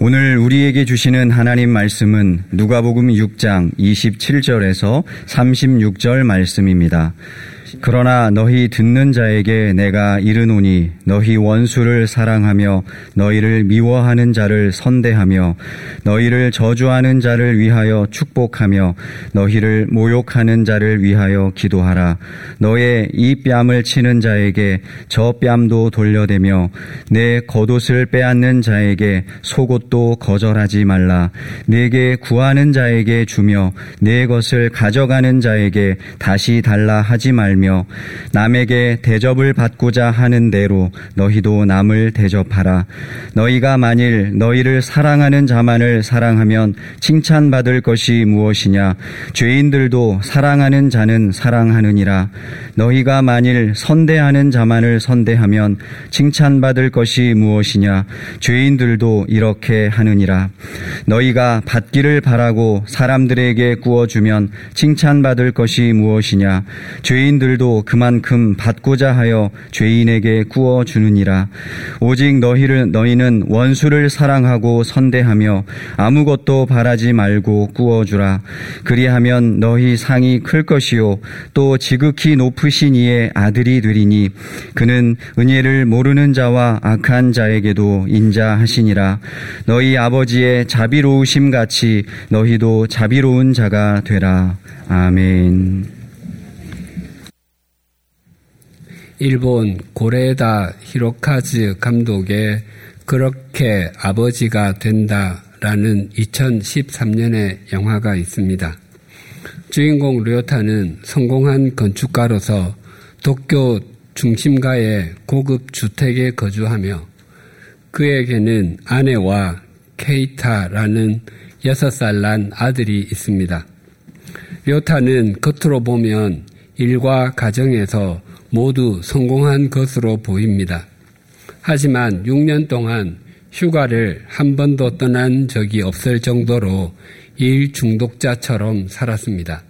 오늘 우리에게 주시는 하나님 말씀은 누가복음 6장 27절에서 36절 말씀입니다. 그러나 너희 듣는 자에게 내가 이르노니 너희 원수를 사랑하며 너희를 미워하는 자를 선대하며 너희를 저주하는 자를 위하여 축복하며 너희를 모욕하는 자를 위하여 기도하라. 너의 이 뺨을 치는 자에게 저 뺨도 돌려대며 내 겉옷을 빼앗는 자에게 속옷도 거절하지 말라. 내게 구하는 자에게 주며 내 것을 가져가는 자에게 다시 달라 하지 말며 말며 남에게 대접을 받고자 하는 대로 너희도 남을 대접하라. 너희가 만일 너희를 사랑하는 자만을 사랑하면 칭찬받을 것이 무엇이냐? 죄인들도 사랑하는 자는 사랑하느니라. 너희가 만일 선대하는 자만을 선대하면 칭찬받을 것이 무엇이냐? 죄인들도 이렇게 하느니라. 너희가 받기를 바라고 사람들에게 구워주면 칭찬받을 것이 무엇이냐? 죄인들 너희들도 그만큼 받고자 하여 죄인에게 구워 주느니라. 오직 너희를 너희는 원수를 사랑하고 선대하며 아무것도 바라지 말고 구워 주라. 그리하면 너희 상이 클 것이요 또 지극히 높으신 이의 아들이 되리니 그는 은혜를 모르는 자와 악한 자에게도 인자하시니라. 너희 아버지의 자비로우심 같이 너희도 자비로운 자가 되라. 아멘. 일본 고레다 히로카즈 감독의 그렇게 아버지가 된다라는 2013년의 영화가 있습니다. 주인공 류타는 성공한 건축가로서 도쿄 중심가의 고급 주택에 거주하며 그에게는 아내와 케이타라는 6살 난 아들이 있습니다. 료타는 겉으로 보면 일과 가정에서 모두 성공한 것으로 보입니다. 하지만 6년 동안 휴가를 한 번도 떠난 적이 없을 정도로 일 중독자처럼 살았습니다.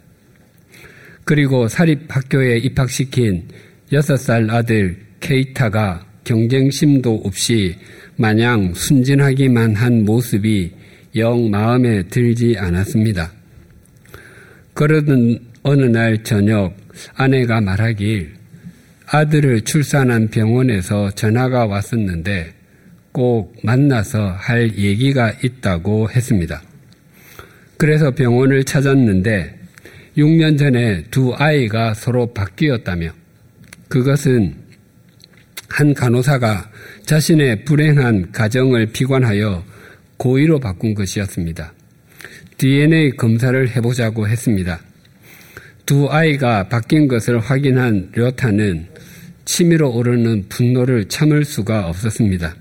그리고 사립학교에 입학시킨 6살 아들 케이타가 경쟁심도 없이 마냥 순진하기만 한 모습이 영 마음에 들지 않았습니다. 그러던 어느 날 저녁 아내가 말하길 아들을 출산한 병원에서 전화가 왔었는데 꼭 만나서 할 얘기가 있다고 했습니다. 그래서 병원을 찾았는데 6년 전에 두 아이가 서로 바뀌었다며 그것은 한 간호사가 자신의 불행한 가정을 비관하여 고의로 바꾼 것이었습니다. DNA 검사를 해보자고 했습니다. 두 아이가 바뀐 것을 확인한 료타는 치밀어 오르는 분노를 참을 수가 없었습니다.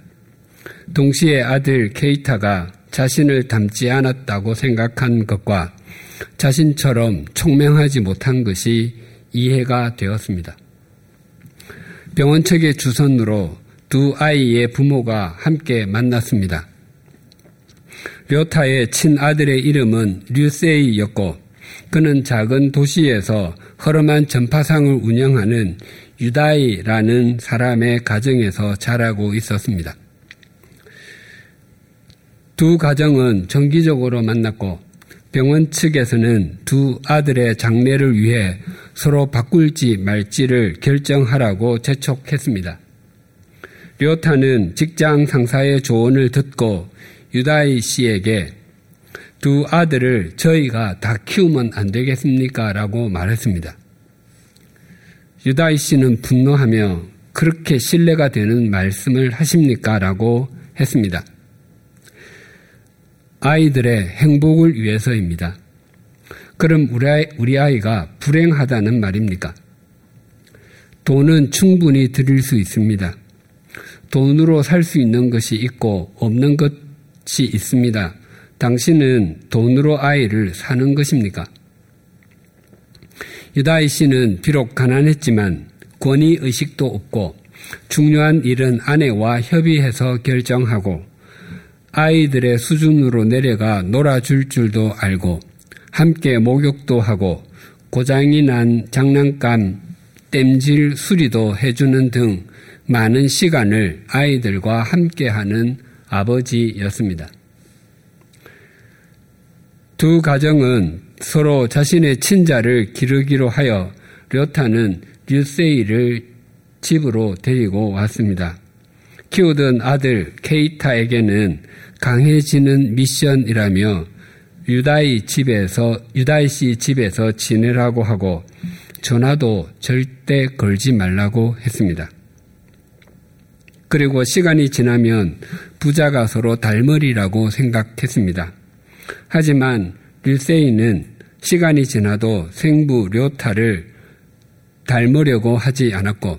동시에 아들 케이타가 자신을 닮지 않았다고 생각한 것과 자신처럼 총명하지 못한 것이 이해가 되었습니다. 병원 측의 주선으로 두 아이의 부모가 함께 만났습니다. 료타의 친아들의 이름은 류세이였고 그는 작은 도시에서 허름한 전파상을 운영하는 유다이라는 사람의 가정에서 자라고 있었습니다. 두 가정은 정기적으로 만났고 병원 측에서는 두 아들의 장례를 위해 서로 바꿀지 말지를 결정하라고 재촉했습니다. 료타는 직장 상사의 조언을 듣고 유다이 씨에게 두 아들을 저희가 다 키우면 안 되겠습니까? 라고 말했습니다. 유다이 씨는 분노하며 그렇게 신뢰가 되는 말씀을 하십니까? 라고 했습니다. 아이들의 행복을 위해서입니다. 그럼 우리, 아이, 가 불행하다는 말입니까? 돈은 충분히 드릴 수 있습니다. 돈으로 살 수 있는 것이 있고 없는 것이 있습니다. 당신은 돈으로 아이를 사는 것입니까? 유다이 씨는 비록 가난했지만 권위 의식도 없고 중요한 일은 아내와 협의해서 결정하고 아이들의 수준으로 내려가 놀아줄 줄도 알고 함께 목욕도 하고 고장이 난 장난감 땜질 수리도 해주는 등 많은 시간을 아이들과 함께하는 아버지였습니다. 두 가정은 서로 자신의 친자를 기르기로 하여 료타는 류세이를 집으로 데리고 왔습니다. 키우던 아들 케이타에게는 강해지는 미션이라며 유다이 집에서 유다이 씨 집에서 지내라고 하고 전화도 절대 걸지 말라고 했습니다. 그리고 시간이 지나면 부자가 서로 닮으리라고 생각했습니다. 하지만 릴세이는 시간이 지나도 생부 료타를 닮으려고 하지 않았고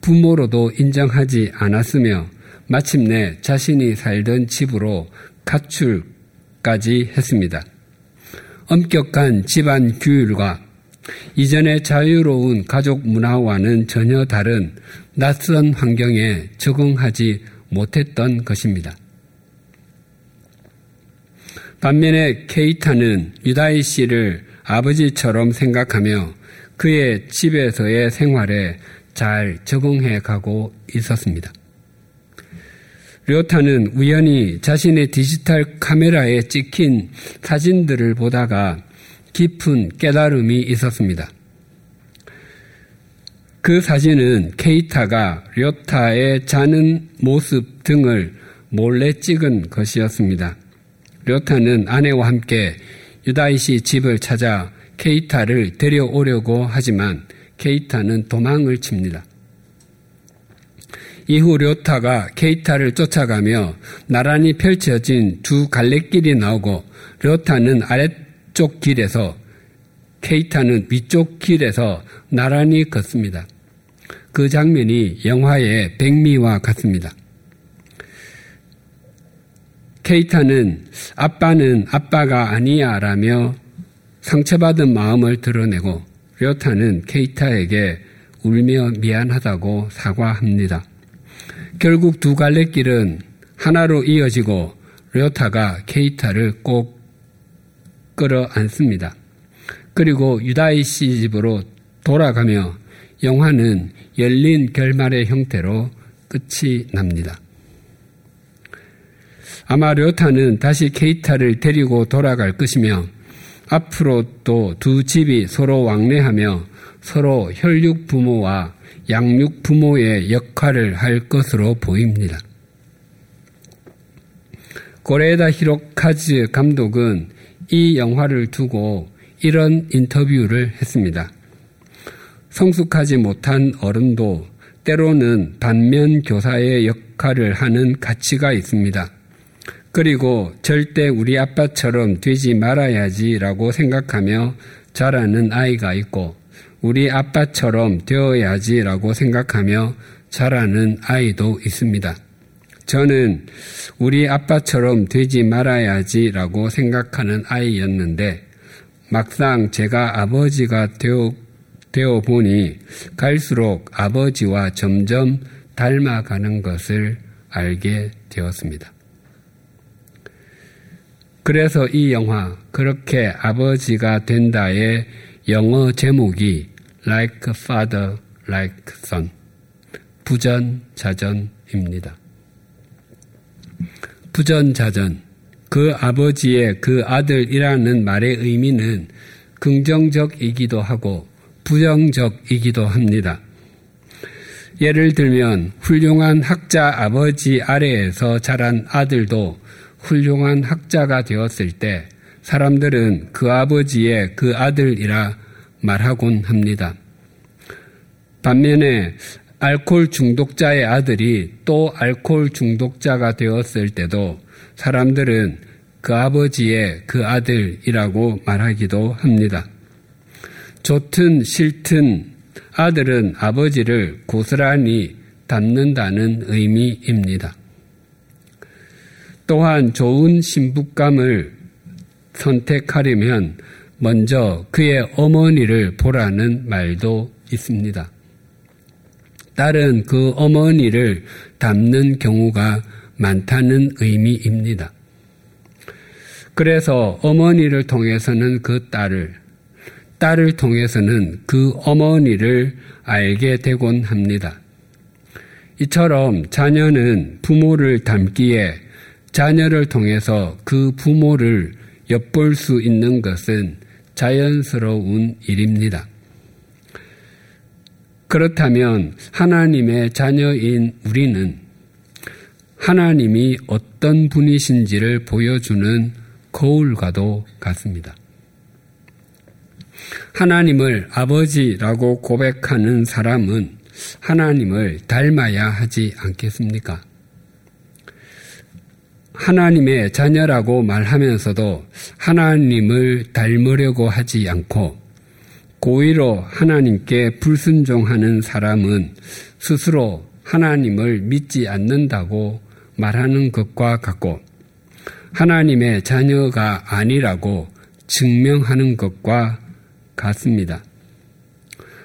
부모로도 인정하지 않았으며 마침내 자신이 살던 집으로 가출까지 했습니다. 엄격한 집안 규율과 이전의 자유로운 가족 문화와는 전혀 다른 낯선 환경에 적응하지 못했던 것입니다. 반면에 케이타는 유다이 씨를 아버지처럼 생각하며 그의 집에서의 생활에 잘 적응해 가고 있었습니다. 료타는 우연히 자신의 디지털 카메라에 찍힌 사진들을 보다가 깊은 깨달음이 있었습니다. 그 사진은 케이타가 료타의 자는 모습 등을 몰래 찍은 것이었습니다. 료타는 아내와 함께 유다이시 집을 찾아 케이타를 데려오려고 하지만 케이타는 도망을 칩니다. 이후 료타가 케이타를 쫓아가며 나란히 펼쳐진 두 갈래길이 나오고 료타는 아래쪽 길에서 케이타는 위쪽 길에서 나란히 걷습니다. 그 장면이 영화의 백미와 같습니다. 케이타는 아빠는 아빠가 아니야 라며 상처받은 마음을 드러내고 료타는 케이타에게 울며 미안하다고 사과합니다. 결국 두 갈래 길은 하나로 이어지고 료타가 케이타를 꼭 끌어 안습니다. 그리고 유다이 씨 집으로 돌아가며 영화는 열린 결말의 형태로 끝이 납니다. 아마 료타는 다시 케이타를 데리고 돌아갈 것이며 앞으로 또 두 집이 서로 왕래하며 서로 혈육 부모와 양육 부모의 역할을 할 것으로 보입니다. 고레다 히로카즈 감독은 이 영화를 두고 이런 인터뷰를 했습니다. 성숙하지 못한 어른도 때로는 반면 교사의 역할을 하는 가치가 있습니다. 그리고 절대 우리 아빠처럼 되지 말아야지라고 생각하며 자라는 아이가 있고 우리 아빠처럼 되어야지라고 생각하며 자라는 아이도 있습니다. 저는 우리 아빠처럼 되지 말아야지라고 생각하는 아이였는데 막상 제가 아버지가 되어 되어 보니 갈수록 아버지와 점점 닮아가는 것을 알게 되었습니다. 그래서 이 영화 그렇게 아버지가 된다의 영어 제목이 Like Father, Like Son 부전자전입니다. 부전자전 그 아버지의 그 아들이라는 말의 의미는 긍정적이기도 하고 부정적이기도 합니다. 예를 들면 훌륭한 학자 아버지 아래에서 자란 아들도 훌륭한 학자가 되었을 때 사람들은 그 아버지의 그 아들이라 말하곤 합니다. 반면에 알코올 중독자의 아들이 또 알코올 중독자가 되었을 때도 사람들은 그 아버지의 그 아들이라고 말하기도 합니다. 좋든 싫든 아들은 아버지를 고스란히 닮는다는 의미입니다. 또한 좋은 신부감을 선택하려면 먼저 그의 어머니를 보라는 말도 있습니다. 딸은 그 어머니를 닮는 경우가 많다는 의미입니다. 그래서 어머니를 통해서는 그 딸을, 딸을 통해서는 그 어머니를 알게 되곤 합니다. 이처럼 자녀는 부모를 닮기에 자녀를 통해서 그 부모를 엿볼 수 있는 것은 자연스러운 일입니다. 그렇다면 하나님의 자녀인 우리는 하나님이 어떤 분이신지를 보여주는 거울과도 같습니다. 하나님을 아버지라고 고백하는 사람은 하나님을 닮아야 하지 않겠습니까? 하나님의 자녀라고 말하면서도 하나님을 닮으려고 하지 않고 고의로 하나님께 불순종하는 사람은 스스로 하나님을 믿지 않는다고 말하는 것과 같고 하나님의 자녀가 아니라고 증명하는 것과 같습니다.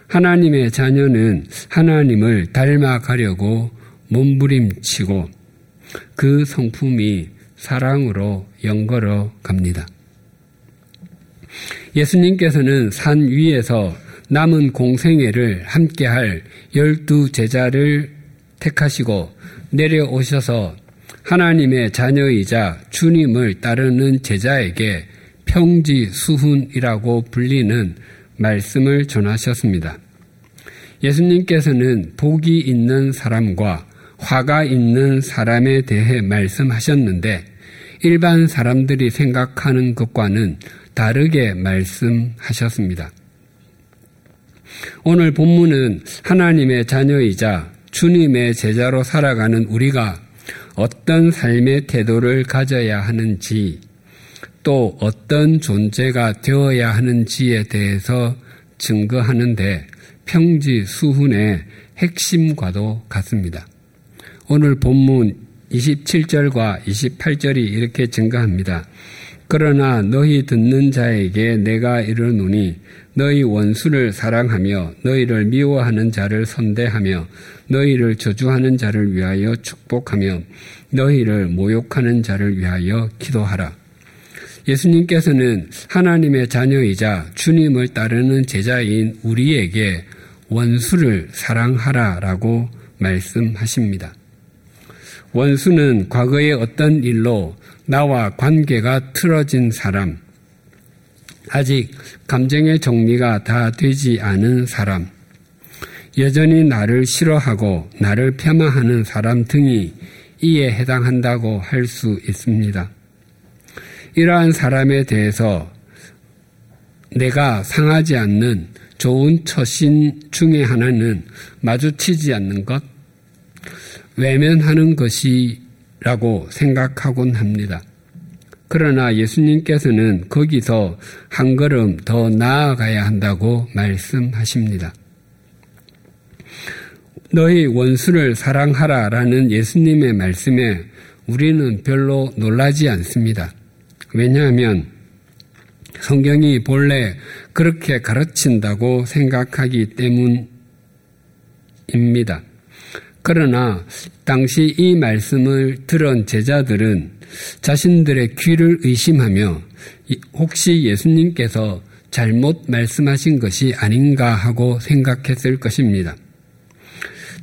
하나님의 자녀는 하나님을 닮아가려고 몸부림치고 그 성품이 사랑으로 연걸어 갑니다. 예수님께서는 산 위에서 남은 공생애를 함께할 열두 제자를 택하시고 내려오셔서 하나님의 자녀이자 주님을 따르는 제자에게 평지 수훈이라고 불리는 말씀을 전하셨습니다. 예수님께서는 복이 있는 사람과 화가 있는 사람에 대해 말씀하셨는데 일반 사람들이 생각하는 것과는 다르게 말씀하셨습니다. 오늘 본문은 하나님의 자녀이자 주님의 제자로 살아가는 우리가 어떤 삶의 태도를 가져야 하는지 또 어떤 존재가 되어야 하는지에 대해서 증거하는데 평지 수훈의 핵심과도 같습니다. 오늘 본문 27절과 28절이 이렇게 증가합니다. 그러나 너희 듣는 자에게 내가 이르노니 너희 원수를 사랑하며 너희를 미워하는 자를 선대하며 너희를 저주하는 자를 위하여 축복하며 너희를 모욕하는 자를 위하여 기도하라. 예수님께서는 하나님의 자녀이자 주님을 따르는 제자인 우리에게 원수를 사랑하라라고 말씀하십니다. 원수는 과거의 어떤 일로 나와 관계가 틀어진 사람, 아직 감정의 정리가 다 되지 않은 사람, 여전히 나를 싫어하고 나를 폄하하는 사람 등이 이에 해당한다고 할 수 있습니다. 이러한 사람에 대해서 내가 상하지 않는 좋은 처신 중의 하나는 마주치지 않는 것, 외면하는 것이라고 생각하곤 합니다. 그러나 예수님께서는 거기서 한 걸음 더 나아가야 한다고 말씀하십니다. 너희 원수를 사랑하라 라는 예수님의 말씀에 우리는 별로 놀라지 않습니다. 왜냐하면 성경이 본래 그렇게 가르친다고 생각하기 때문입니다. 그러나 당시 이 말씀을 들은 제자들은 자신들의 귀를 의심하며 혹시 예수님께서 잘못 말씀하신 것이 아닌가 하고 생각했을 것입니다.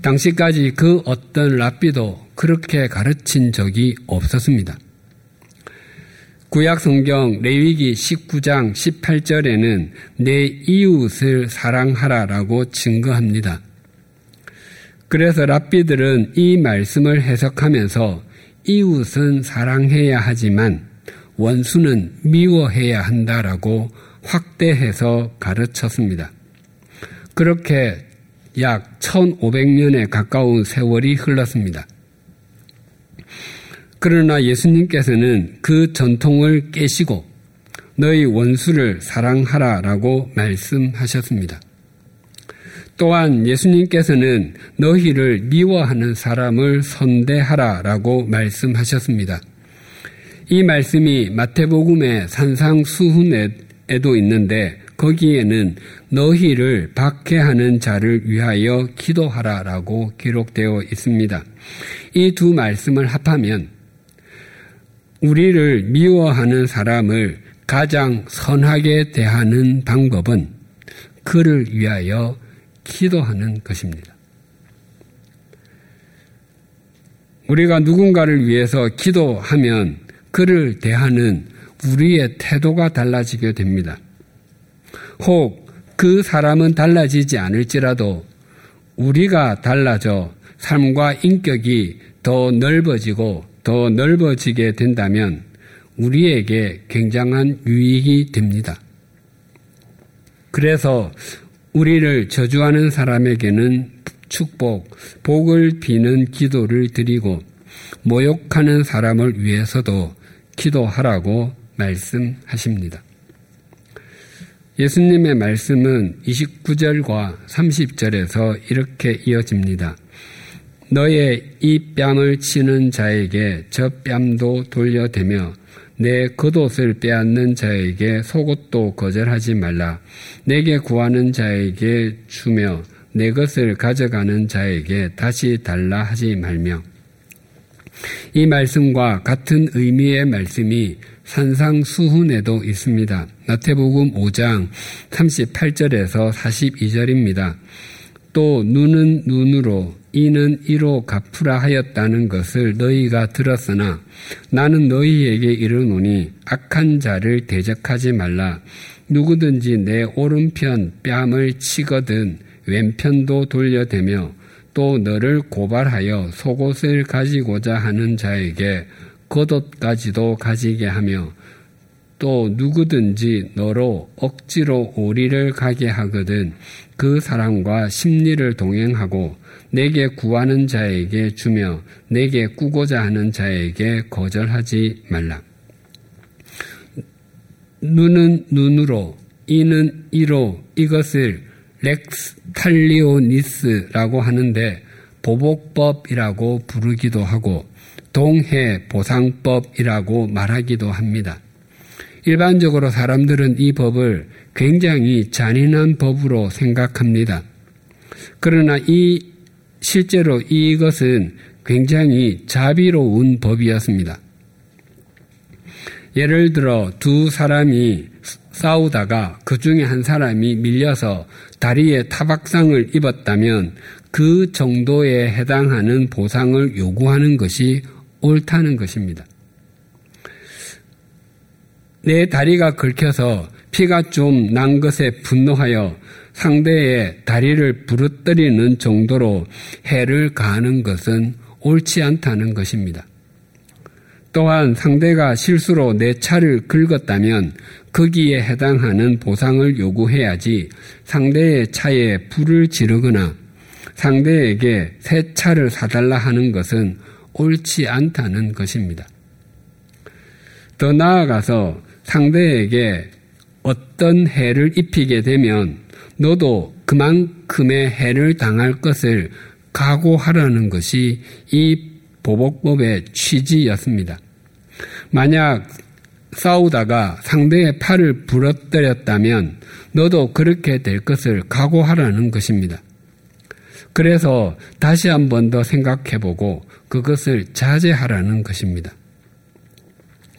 당시까지 그 어떤 랍비도 그렇게 가르친 적이 없었습니다. 구약 성경 레위기 19장 18절에는 내 이웃을 사랑하라라고 증거합니다. 그래서 랍비들은 이 말씀을 해석하면서 이웃은 사랑해야 하지만 원수는 미워해야 한다라고 확대해서 가르쳤습니다. 그렇게 약 1500년에 가까운 세월이 흘렀습니다. 그러나 예수님께서는 그 전통을 깨시고 너희 원수를 사랑하라 라고 말씀하셨습니다. 또한 예수님께서는 너희를 미워하는 사람을 선대하라라고 말씀하셨습니다. 이 말씀이 마태복음의 산상수훈에도 있는데 거기에는 너희를 박해하는 자를 위하여 기도하라라고 기록되어 있습니다. 이 두 말씀을 합하면 우리를 미워하는 사람을 가장 선하게 대하는 방법은 그를 위하여 기도하는 것입니다. 우리가 누군가를 위해서 기도하면 그를 대하는 우리의 태도가 달라지게 됩니다. 혹 그 사람은 달라지지 않을지라도 우리가 달라져 삶과 인격이 더 넓어지고 더 넓어지게 된다면 우리에게 굉장한 유익이 됩니다. 그래서 우리를 저주하는 사람에게는 축복, 복을 비는 기도를 드리고 모욕하는 사람을 위해서도 기도하라고 말씀하십니다. 예수님의 말씀은 29절과 30절에서 이렇게 이어집니다. 너의 이 뺨을 치는 자에게 저 뺨도 돌려대며 내 겉옷을 빼앗는 자에게 속옷도 거절하지 말라. 내게 구하는 자에게 주며 내 것을 가져가는 자에게 다시 달라 하지 말며 이 말씀과 같은 의미의 말씀이 산상수훈에도 있습니다. 마태복음 5장 38절에서 42절입니다. 또 눈은 눈으로 이는 이로 갚으라 하였다는 것을 너희가 들었으나 나는 너희에게 이르노니 악한 자를 대적하지 말라. 누구든지 내 오른편 뺨을 치거든 왼편도 돌려대며 또 너를 고발하여 속옷을 가지고자 하는 자에게 겉옷까지도 가지게 하며 또 누구든지 너로 억지로 오리를 가게 하거든 그 사람과 심리를 동행하고 내게 구하는 자에게 주며 내게 꾸고자 하는 자에게 거절하지 말라. 눈은 눈으로 이는 이로 이것을 렉스 탈리오니스라고 하는데 보복법이라고 부르기도 하고 동해 보상법이라고 말하기도 합니다. 일반적으로 사람들은 이 법을 굉장히 잔인한 법으로 생각합니다. 그러나 이 실제로 이것은 굉장히 자비로운 법이었습니다. 예를 들어 두 사람이 싸우다가 그 중에 한 사람이 밀려서 다리에 타박상을 입었다면 그 정도에 해당하는 보상을 요구하는 것이 옳다는 것입니다. 내 다리가 긁혀서 피가 좀 난 것에 분노하여 상대의 다리를 부러뜨리는 정도로 해를 가하는 것은 옳지 않다는 것입니다. 또한 상대가 실수로 내 차를 긁었다면 거기에 해당하는 보상을 요구해야지 상대의 차에 불을 지르거나 상대에게 새 차를 사달라 하는 것은 옳지 않다는 것입니다. 더 나아가서 상대에게 어떤 해를 입히게 되면 너도 그만큼의 해를 당할 것을 각오하라는 것이 이 보복법의 취지였습니다. 만약 싸우다가 상대의 팔을 부러뜨렸다면 너도 그렇게 될 것을 각오하라는 것입니다. 그래서 다시 한 번 더 생각해보고 그것을 자제하라는 것입니다.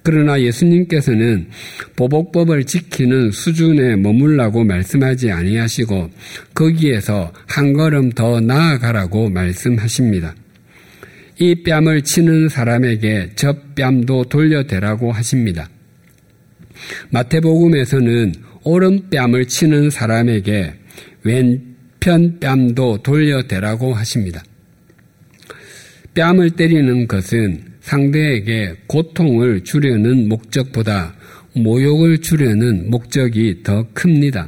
그러나 예수님께서는 보복법을 지키는 수준에 머물라고 말씀하지 아니하시고 거기에서 한 걸음 더 나아가라고 말씀하십니다. 이 뺨을 치는 사람에게 저 뺨도 돌려대라고 하십니다. 마태복음에서는 오른뺨을 치는 사람에게 왼편 뺨도 돌려대라고 하십니다. 뺨을 때리는 것은 상대에게 고통을 주려는 목적보다 모욕을 주려는 목적이 더 큽니다.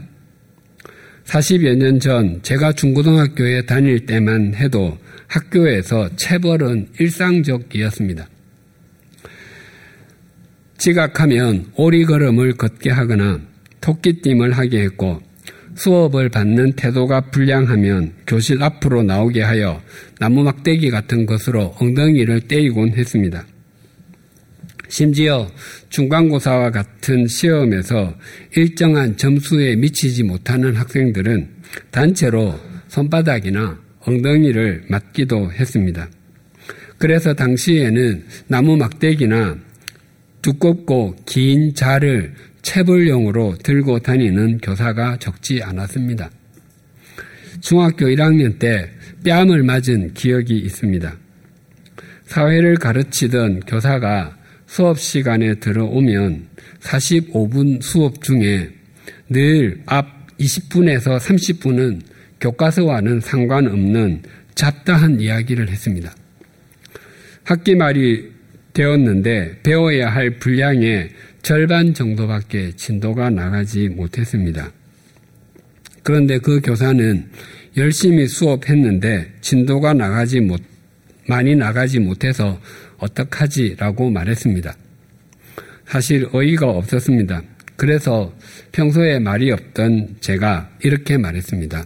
40여 년 전 제가 중고등학교에 다닐 때만 해도 학교에서 체벌은 일상적이었습니다. 지각하면 오리걸음을 걷게 하거나 토끼띠을 하게 했고 수업을 받는 태도가 불량하면 교실 앞으로 나오게 하여 나무 막대기 같은 것으로 엉덩이를 때리곤 했습니다. 심지어 중간고사와 같은 시험에서 일정한 점수에 미치지 못하는 학생들은 단체로 손바닥이나 엉덩이를 맞기도 했습니다. 그래서 당시에는 나무 막대기나 두껍고 긴 자를 체벌용으로 들고 다니는 교사가 적지 않았습니다. 중학교 1학년 때 뺨을 맞은 기억이 있습니다. 사회를 가르치던 교사가 수업 시간에 들어오면 45분 수업 중에 늘 앞 20분에서 30분은 교과서와는 상관없는 잡다한 이야기를 했습니다. 학기 말이 되었는데 배워야 할 분량의 절반 정도밖에 진도가 나가지 못했습니다. 그런데 그 교사는 열심히 수업했는데 진도가 나가지 못, 많이 나가지 못해서 어떡하지라고 말했습니다. 사실 어이가 없었습니다. 그래서 평소에 말이 없던 제가 이렇게 말했습니다.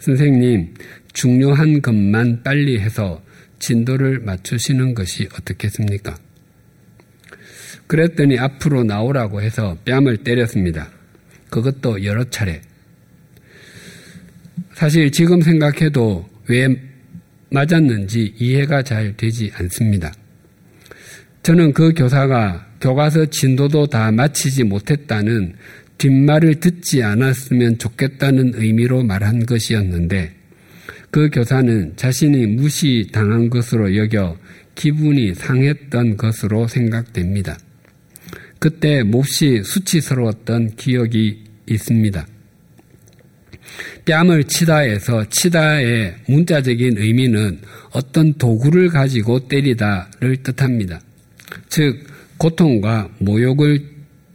선생님, 중요한 것만 빨리 해서 진도를 맞추시는 것이 어떻겠습니까? 그랬더니 앞으로 나오라고 해서 뺨을 때렸습니다. 그것도 여러 차례. 사실 지금 생각해도 왜 맞았는지 이해가 잘 되지 않습니다. 저는 그 교사가 교과서 진도도 다 마치지 못했다는 뒷말을 듣지 않았으면 좋겠다는 의미로 말한 것이었는데 그 교사는 자신이 무시당한 것으로 여겨 기분이 상했던 것으로 생각됩니다. 그때 몹시 수치스러웠던 기억이 있습니다. 뺨을 치다에서 치다의 문자적인 의미는 어떤 도구를 가지고 때리다를 뜻합니다. 즉, 고통과 모욕을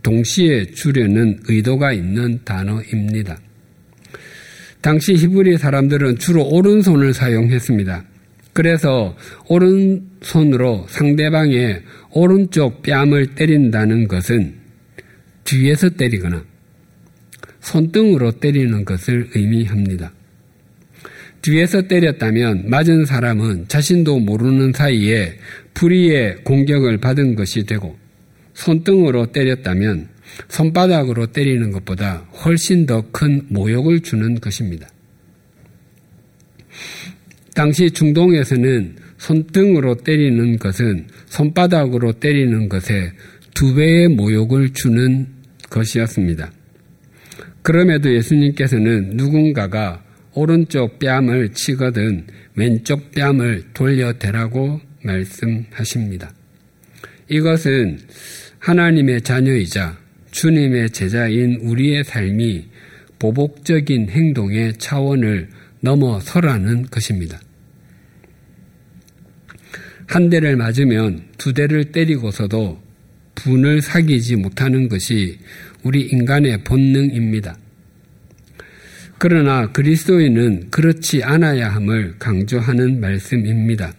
동시에 주려는 의도가 있는 단어입니다. 당시 히브리 사람들은 주로 오른손을 사용했습니다. 그래서 오른손으로 상대방의 오른쪽 뺨을 때린다는 것은 뒤에서 때리거나 손등으로 때리는 것을 의미합니다. 뒤에서 때렸다면 맞은 사람은 자신도 모르는 사이에 불의의 공격을 받은 것이 되고 손등으로 때렸다면 손바닥으로 때리는 것보다 훨씬 더 큰 모욕을 주는 것입니다. 당시 중동에서는 손등으로 때리는 것은 손바닥으로 때리는 것에 두 배의 모욕을 주는 것이었습니다. 그럼에도 예수님께서는 누군가가 오른쪽 뺨을 치거든 왼쪽 뺨을 돌려대라고 말씀하십니다. 이것은 하나님의 자녀이자 주님의 제자인 우리의 삶이 보복적인 행동의 차원을 넘어서라는 것입니다. 한 대를 맞으면 두 대를 때리고서도 분을 사귀지 못하는 것이 우리 인간의 본능입니다. 그러나 그리스도인은 그렇지 않아야 함을 강조하는 말씀입니다.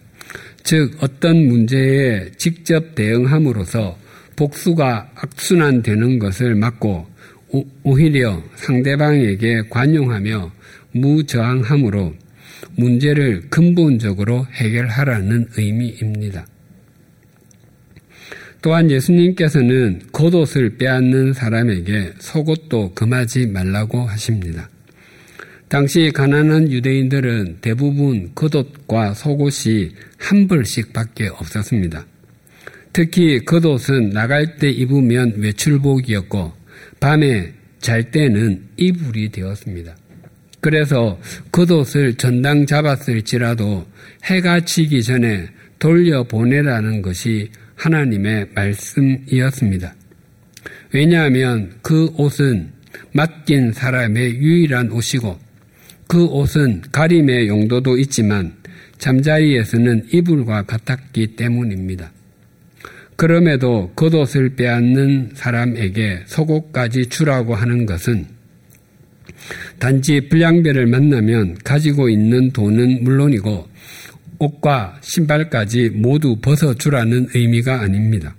즉, 어떤 문제에 직접 대응함으로써 복수가 악순환되는 것을 막고 오히려 상대방에게 관용하며 무저항함으로 문제를 근본적으로 해결하라는 의미입니다. 또한 예수님께서는 겉옷을 빼앗는 사람에게 속옷도 금하지 말라고 하십니다. 당시 가난한 유대인들은 대부분 겉옷과 속옷이 한 벌씩 밖에 없었습니다. 특히 겉옷은 나갈 때 입으면 외출복이었고 밤에 잘 때는 이불이 되었습니다. 그래서 겉옷을 전당 잡았을지라도 해가 지기 전에 돌려보내라는 것이 하나님의 말씀이었습니다. 왜냐하면 그 옷은 맡긴 사람의 유일한 옷이고 그 옷은 가림의 용도도 있지만 잠자리에서는 이불과 같았기 때문입니다. 그럼에도 겉옷을 빼앗는 사람에게 속옷까지 주라고 하는 것은 단지 불량배를 만나면 가지고 있는 돈은 물론이고 옷과 신발까지 모두 벗어주라는 의미가 아닙니다.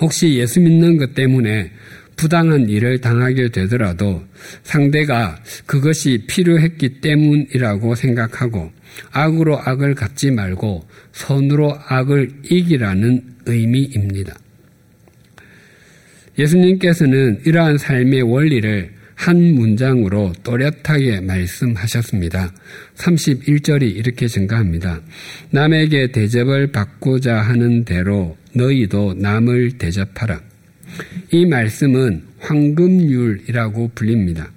혹시 예수 믿는 것 때문에 부당한 일을 당하게 되더라도 상대가 그것이 필요했기 때문이라고 생각하고 악으로 악을 갚지 말고 선으로 악을 이기라는 의미입니다. 예수님께서는 이러한 삶의 원리를 한 문장으로 또렷하게 말씀하셨습니다. 31절이 이렇게 증가합니다. 남에게 대접을 받고자 하는 대로 너희도 남을 대접하라. 이 말씀은 황금률이라고 불립니다.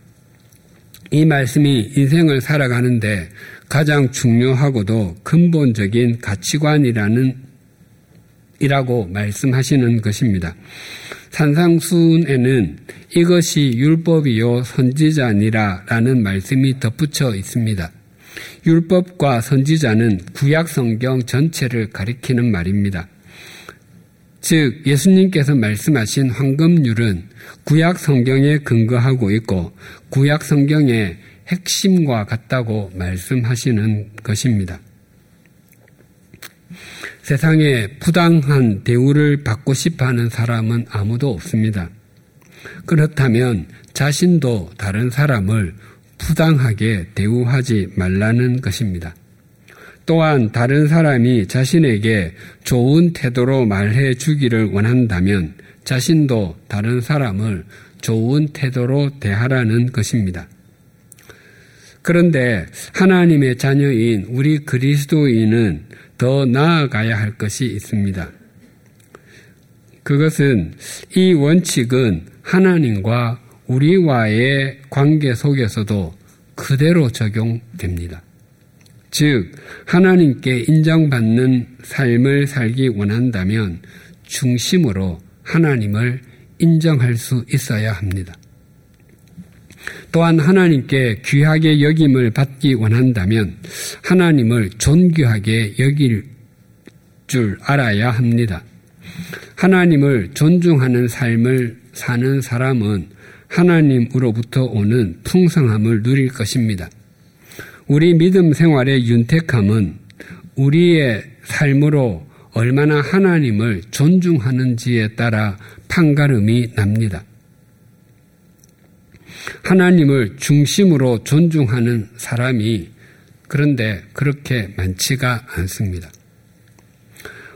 이 말씀이 인생을 살아가는데 가장 중요하고도 근본적인 가치관이라는 이라고 말씀하시는 것입니다. 산상순에는 이것이 율법이요 선지자니라 라는 말씀이 덧붙여 있습니다. 율법과 선지자는 구약 성경 전체를 가리키는 말입니다. 즉, 예수님께서 말씀하신 황금률은 구약 성경에 근거하고 있고 구약 성경의 핵심과 같다고 말씀하시는 것입니다. 세상에 부당한 대우를 받고 싶어 하는 사람은 아무도 없습니다. 그렇다면 자신도 다른 사람을 부당하게 대우하지 말라는 것입니다. 또한 다른 사람이 자신에게 좋은 태도로 말해 주기를 원한다면 자신도 다른 사람을 좋은 태도로 대하라는 것입니다. 그런데 하나님의 자녀인 우리 그리스도인은 더 나아가야 할 것이 있습니다. 그것은 이 원칙은 하나님과 우리와의 관계 속에서도 그대로 적용됩니다. 즉, 하나님께 인정받는 삶을 살기 원한다면 중심으로 하나님을 인정할 수 있어야 합니다. 또한 하나님께 귀하게 여김을 받기 원한다면 하나님을 존귀하게 여길 줄 알아야 합니다. 하나님을 존중하는 삶을 사는 사람은 하나님으로부터 오는 풍성함을 누릴 것입니다. 우리 믿음 생활의 윤택함은 우리의 삶으로 얼마나 하나님을 존중하는지에 따라 판가름이 납니다. 하나님을 중심으로 존중하는 사람이 그런데 그렇게 많지가 않습니다.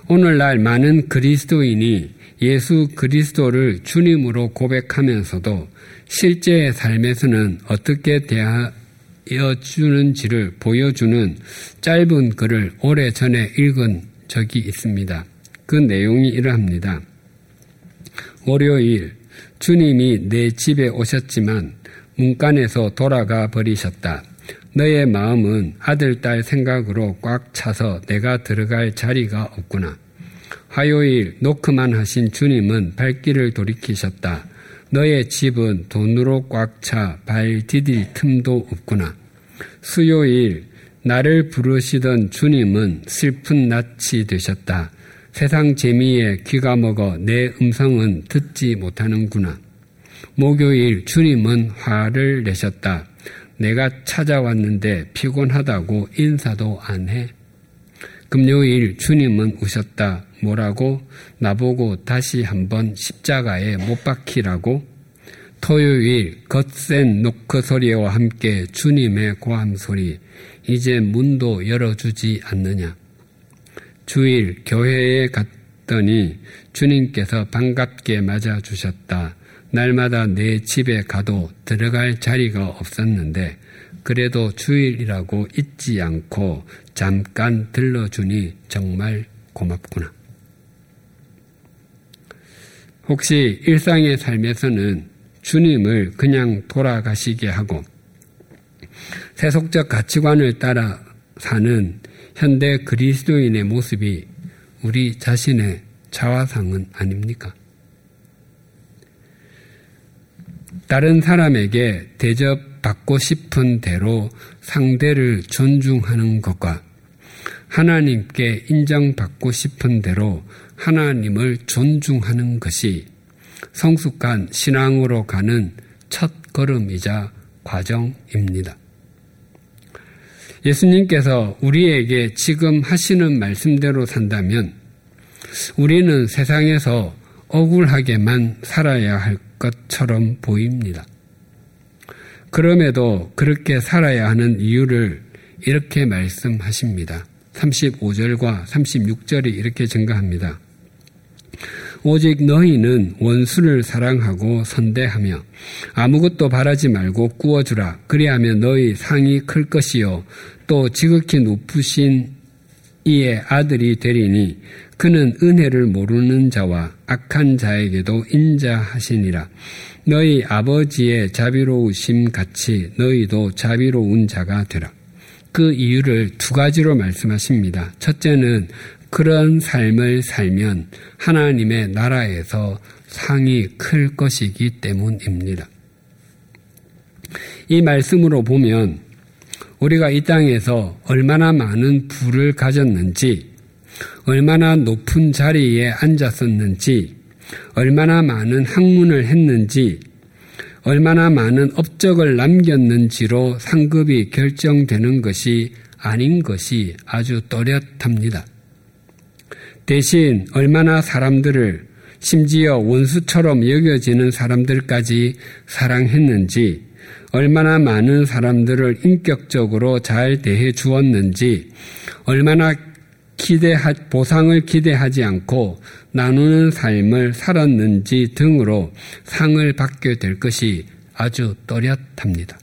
오늘날 많은 그리스도인이 예수 그리스도를 주님으로 고백하면서도 실제의 삶에서는 어떻게 대하여 주는지를 보여주는 짧은 글을 오래 전에 읽은 적이 있습니다. 그 내용이 이러합니다. 월요일 주님이 내 집에 오셨지만 문간에서 돌아가 버리셨다. 너의 마음은 아들, 딸 생각으로 꽉 차서 내가 들어갈 자리가 없구나. 화요일 노크만 하신 주님은 발길을 돌이키셨다. 너의 집은 돈으로 꽉 차 발 디딜 틈도 없구나. 수요일 나를 부르시던 주님은 슬픈 낯이 되셨다. 세상 재미에 귀가 먹어 내 음성은 듣지 못하는구나. 목요일 주님은 화를 내셨다. 내가 찾아왔는데 피곤하다고 인사도 안 해. 금요일 주님은 우셨다. 뭐라고? 나보고 다시 한번 십자가에 못 박히라고? 토요일 겉센 노크 소리와 함께 주님의 고함 소리. 이제 문도 열어주지 않느냐. 주일 교회에 갔더니 주님께서 반갑게 맞아 주셨다. 날마다 내 집에 가도 들어갈 자리가 없었는데 그래도 주일이라고 잊지 않고 잠깐 들러주니 정말 고맙구나. 혹시 일상의 삶에서는 주님을 그냥 돌아가시게 하고 세속적 가치관을 따라 사는 현대 그리스도인의 모습이 우리 자신의 자화상은 아닙니까? 다른 사람에게 대접받고 싶은 대로 상대를 존중하는 것과 하나님께 인정받고 싶은 대로 하나님을 존중하는 것이 성숙한 신앙으로 가는 첫 걸음이자 과정입니다. 예수님께서 우리에게 지금 하시는 말씀대로 산다면 우리는 세상에서 억울하게만 살아야 할 것처럼 보입니다. 그럼에도 그렇게 살아야 하는 이유를 이렇게 말씀하십니다. 35절과 36절이 이렇게 증가합니다. 오직 너희는 원수를 사랑하고 선대하며 아무것도 바라지 말고 꾸어주라. 그리하면 너희 상이 클 것이요. 또 지극히 높으신 이의 아들이 되리니 그는 은혜를 모르는 자와 악한 자에게도 인자하시니라. 너희 아버지의 자비로우심 같이 너희도 자비로운 자가 되라. 그 이유를 두 가지로 말씀하십니다. 첫째는 그런 삶을 살면 하나님의 나라에서 상이 클 것이기 때문입니다. 이 말씀으로 보면 우리가 이 땅에서 얼마나 많은 부를 가졌는지, 얼마나 높은 자리에 앉았었는지, 얼마나 많은 학문을 했는지, 얼마나 많은 업적을 남겼는지로 상급이 결정되는 것이 아닌 것이 아주 또렷합니다. 대신 얼마나 사람들을 심지어 원수처럼 여겨지는 사람들까지 사랑했는지, 얼마나 많은 사람들을 인격적으로 잘 대해 주었는지, 얼마나 기대하, 보상을 기대하지 않고 나누는 삶을 살았는지 등으로 상을 받게 될 것이 아주 또렷합니다.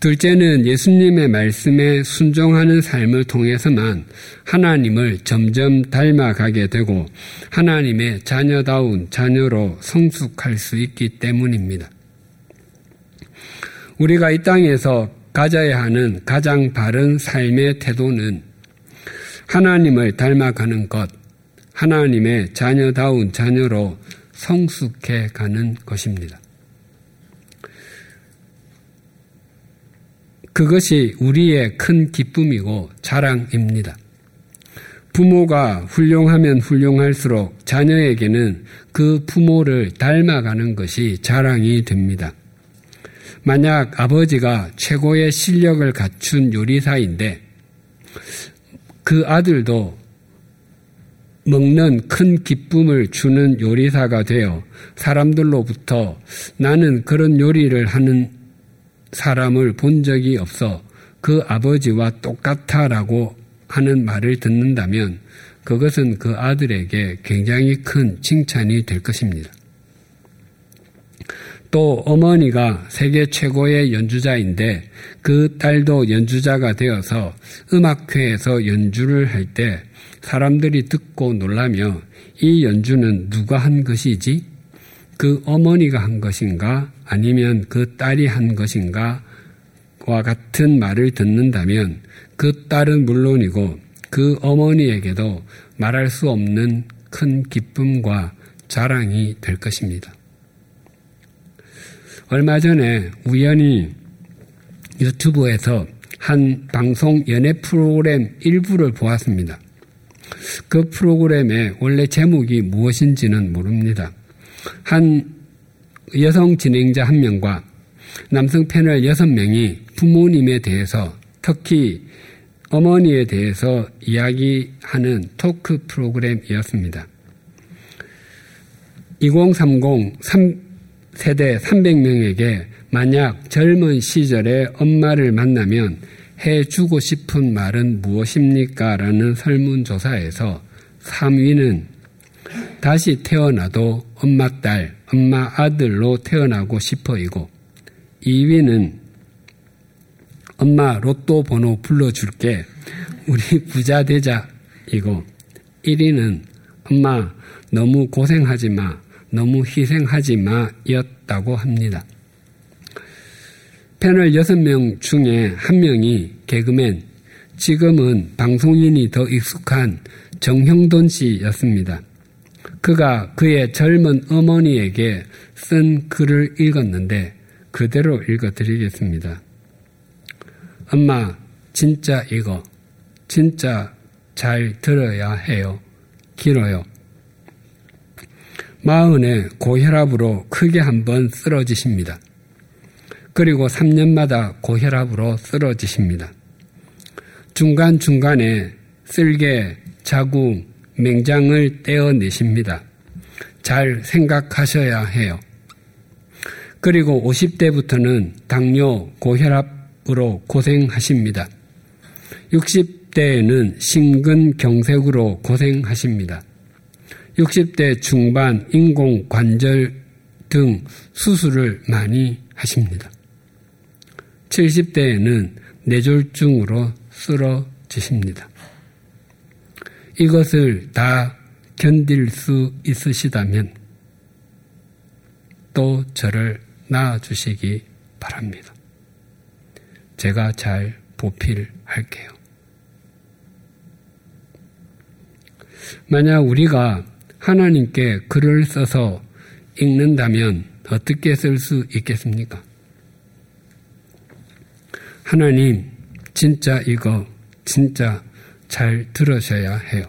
둘째는 예수님의 말씀에 순종하는 삶을 통해서만 하나님을 점점 닮아가게 되고 하나님의 자녀다운 자녀로 성숙할 수 있기 때문입니다. 우리가 이 땅에서 가져야 하는 가장 바른 삶의 태도는 하나님을 닮아가는 것, 하나님의 자녀다운 자녀로 성숙해 가는 것입니다. 그것이 우리의 큰 기쁨이고 자랑입니다. 부모가 훌륭하면 훌륭할수록 자녀에게는 그 부모를 닮아가는 것이 자랑이 됩니다. 만약 아버지가 최고의 실력을 갖춘 요리사인데 그 아들도 먹는 큰 기쁨을 주는 요리사가 되어 사람들로부터 나는 그런 요리를 하는 사람을 본 적이 없어 그 아버지와 똑같아라고 하는 말을 듣는다면 그것은 그 아들에게 굉장히 큰 칭찬이 될 것입니다. 또 어머니가 세계 최고의 연주자인데 그 딸도 연주자가 되어서 음악회에서 연주를 할 때 사람들이 듣고 놀라며 이 연주는 누가 한 것이지? 그 어머니가 한 것인가? 아니면 그 딸이 한 것인가? 와 같은 말을 듣는다면 그 딸은 물론이고 그 어머니에게도 말할 수 없는 큰 기쁨과 자랑이 될 것입니다. 얼마 전에 우연히 유튜브에서 한 방송 연애 프로그램 일부를 보았습니다. 그 프로그램의 원래 제목이 무엇인지는 모릅니다. 한 여성 진행자 한 명과 남성 패널 여섯 명이 부모님에 대해서 특히 어머니에 대해서 이야기하는 토크 프로그램이었습니다. 2030 세대 300명에게 만약 젊은 시절에 엄마를 만나면 해주고 싶은 말은 무엇입니까? 라는 설문조사에서 3위는 다시 태어나도 엄마 딸, 엄마 아들로 태어나고 싶어이고 2위는 엄마 로또 번호 불러줄게. 우리 부자 되자 이고 1위는 엄마 너무 고생하지 마 너무 희생하지 마 였다고 합니다. 패널 6명 중에 한 명이 개그맨, 지금은 방송인이 더 익숙한 정형돈 씨였습니다. 그가 그의 젊은 어머니에게 쓴 글을 읽었는데 그대로 읽어드리겠습니다. 엄마, 진짜 이거, 진짜 잘 들어야 해요. 길어요. 마흔에 고혈압으로 크게 한 번 쓰러지십니다. 그리고 3년마다 고혈압으로 쓰러지십니다. 중간중간에 쓸개, 자궁, 맹장을 떼어내십니다. 잘 생각하셔야 해요. 그리고 50대부터는 당뇨, 고혈압으로 고생하십니다. 60대에는 심근경색으로 고생하십니다. 60대 중반 인공관절 등 수술을 많이 하십니다. 70대에는 뇌졸중으로 쓰러지십니다. 이것을 다 견딜 수 있으시다면 또 저를 낳아주시기 바랍니다. 제가 잘 보필할게요. 만약 우리가 하나님께 글을 써서 읽는다면 어떻게 쓸 수 있겠습니까? 하나님, 진짜 이거, 진짜 잘 들으셔야 해요.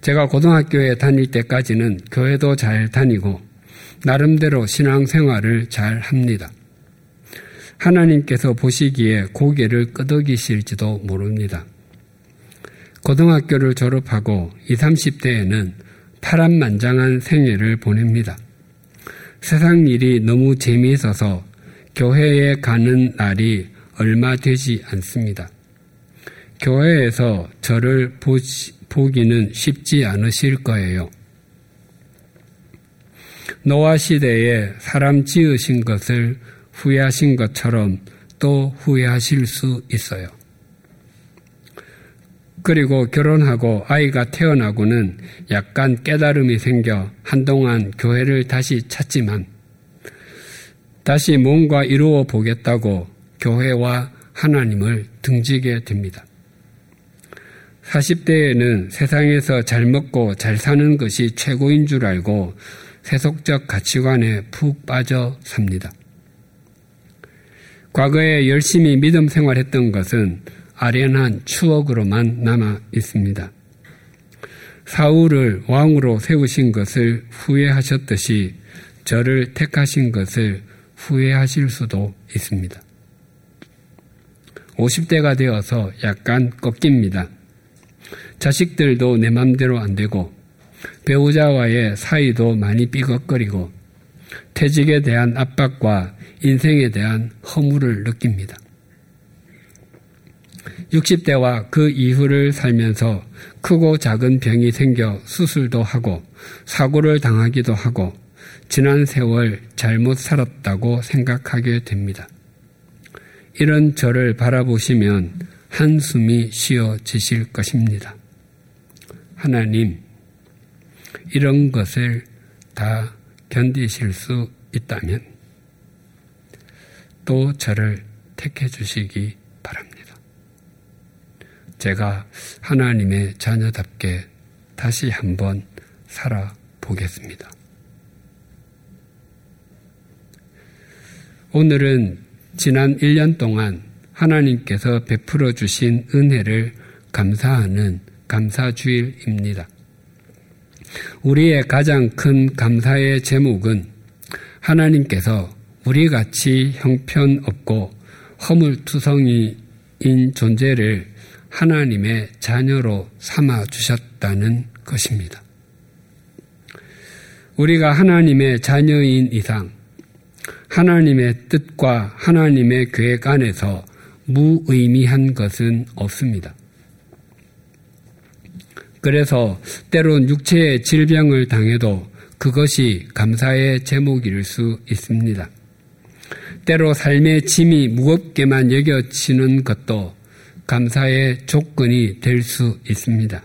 제가 고등학교에 다닐 때까지는 교회도 잘 다니고, 나름대로 신앙생활을 잘 합니다. 하나님께서 보시기에 고개를 끄덕이실지도 모릅니다. 고등학교를 졸업하고 20, 30대에는 파란만장한 생애를 보냅니다. 세상 일이 너무 재미있어서 교회에 가는 날이 얼마 되지 않습니다. 교회에서 저를 보시, 보기는 쉽지 않으실 거예요. 노아 시대에 사람 지으신 것을 후회하신 것처럼 또 후회하실 수 있어요. 그리고 결혼하고 아이가 태어나고는 약간 깨달음이 생겨 한동안 교회를 다시 찾지만 다시 뭔가 이루어 보겠다고 교회와 하나님을 등지게 됩니다. 40대에는 세상에서 잘 먹고 잘 사는 것이 최고인 줄 알고 세속적 가치관에 푹 빠져 삽니다. 과거에 열심히 믿음 생활했던 것은 아련한 추억으로만 남아 있습니다. 사울을 왕으로 세우신 것을 후회하셨듯이 저를 택하신 것을 후회하실 수도 있습니다. 50대가 되어서 약간 꺾입니다. 자식들도 내 맘대로 안 되고 배우자와의 사이도 많이 삐걱거리고 퇴직에 대한 압박과 인생에 대한 허물을 느낍니다. 60대와 그 이후를 살면서 크고 작은 병이 생겨 수술도 하고 사고를 당하기도 하고 지난 세월 잘못 살았다고 생각하게 됩니다. 이런 저를 바라보시면 한숨이 쉬어지실 것입니다. 하나님, 이런 것을 다 견디실 수 있다면 또 저를 택해 주시기. 제가 하나님의 자녀답게 다시 한번 살아보겠습니다. 오늘은 지난 1년 동안 하나님께서 베풀어 주신 은혜를 감사하는 감사주일입니다. 우리의 가장 큰 감사의 제목은 하나님께서 우리 같이 형편없고 허물투성이인 존재를 하나님의 자녀로 삼아 주셨다는 것입니다. 우리가 하나님의 자녀인 이상 하나님의 뜻과 하나님의 계획 안에서 무의미한 것은 없습니다. 그래서 때론 육체의 질병을 당해도 그것이 감사의 제목일 수 있습니다. 때로 삶의 짐이 무겁게만 여겨지는 것도 감사의 조건이 될 수 있습니다.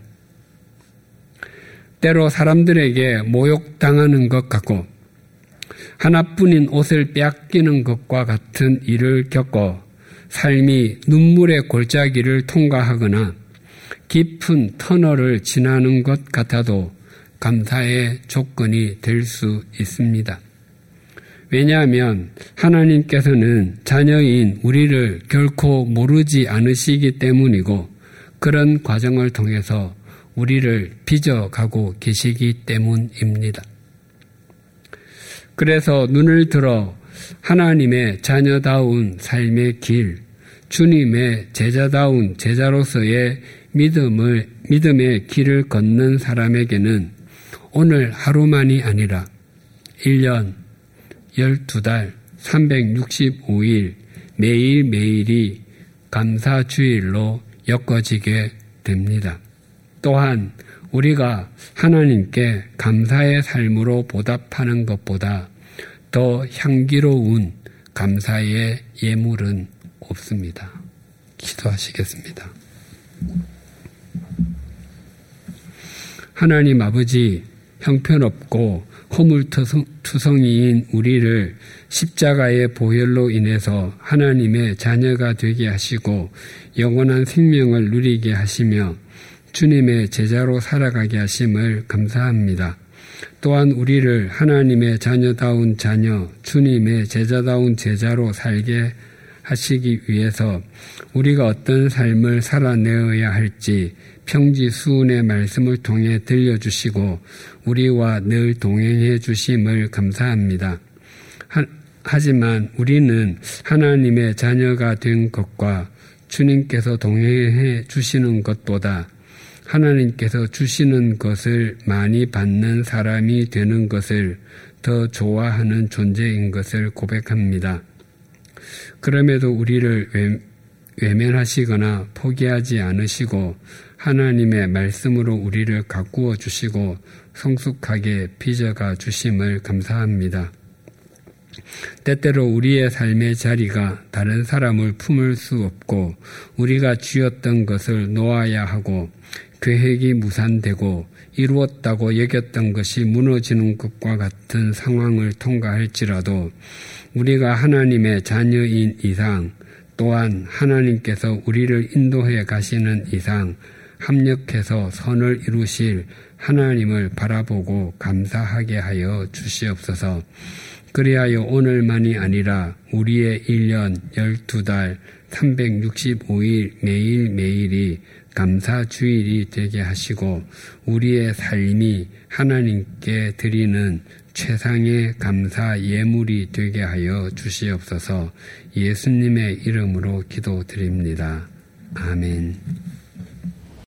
때로 사람들에게 모욕당하는 것 같고 하나뿐인 옷을 빼앗기는 것과 같은 일을 겪고 삶이 눈물의 골짜기를 통과하거나 깊은 터널을 지나는 것 같아도 감사의 조건이 될 수 있습니다. 왜냐하면 하나님께서는 자녀인 우리를 결코 모르지 않으시기 때문이고 그런 과정을 통해서 우리를 빚어가고 계시기 때문입니다. 그래서 눈을 들어 하나님의 자녀다운 삶의 길, 주님의 제자다운 제자로서의 믿음을, 믿음의 길을 걷는 사람에게는 오늘 하루만이 아니라 1년, 12달, 365일, 매일매일이 감사주일로 엮어지게 됩니다. 또한 우리가 하나님께 감사의 삶으로 보답하는 것보다 더 향기로운 감사의 예물은 없습니다. 기도하시겠습니다. 하나님 아버지 형편없고 허물투성이인 우리를 십자가의 보혈로 인해서 하나님의 자녀가 되게 하시고 영원한 생명을 누리게 하시며 주님의 제자로 살아가게 하심을 감사합니다. 또한 우리를 하나님의 자녀다운 자녀, 주님의 제자다운 제자로 살게 하시기 위해서 우리가 어떤 삶을 살아내어야 할지 평지수운의 말씀을 통해 들려주시고 우리와 늘 동행해 주심을 감사합니다. 하, 하지만 우리는 하나님의 자녀가 된 것과 주님께서 동행해 주시는 것보다 하나님께서 주시는 것을 많이 받는 사람이 되는 것을 더 좋아하는 존재인 것을 고백합니다. 그럼에도 우리를 외면하시거나 포기하지 않으시고 하나님의 말씀으로 우리를 가꾸어 주시고 성숙하게 빚어가 주심을 감사합니다. 때때로 우리의 삶의 자리가 다른 사람을 품을 수 없고 우리가 쥐었던 것을 놓아야 하고 계획이 무산되고 이루었다고 여겼던 것이 무너지는 것과 같은 상황을 통과할지라도 우리가 하나님의 자녀인 이상 또한 하나님께서 우리를 인도해 가시는 이상 합력해서 선을 이루실 하나님을 바라보고 감사하게 하여 주시옵소서. 그리하여 오늘만이 아니라 우리의 1년 12달 365일 매일매일이 감사 주일이 되게 하시고 우리의 삶이 하나님께 드리는 최상의 감사 예물이 되게 하여 주시옵소서 예수님의 이름으로 기도드립니다. 아멘.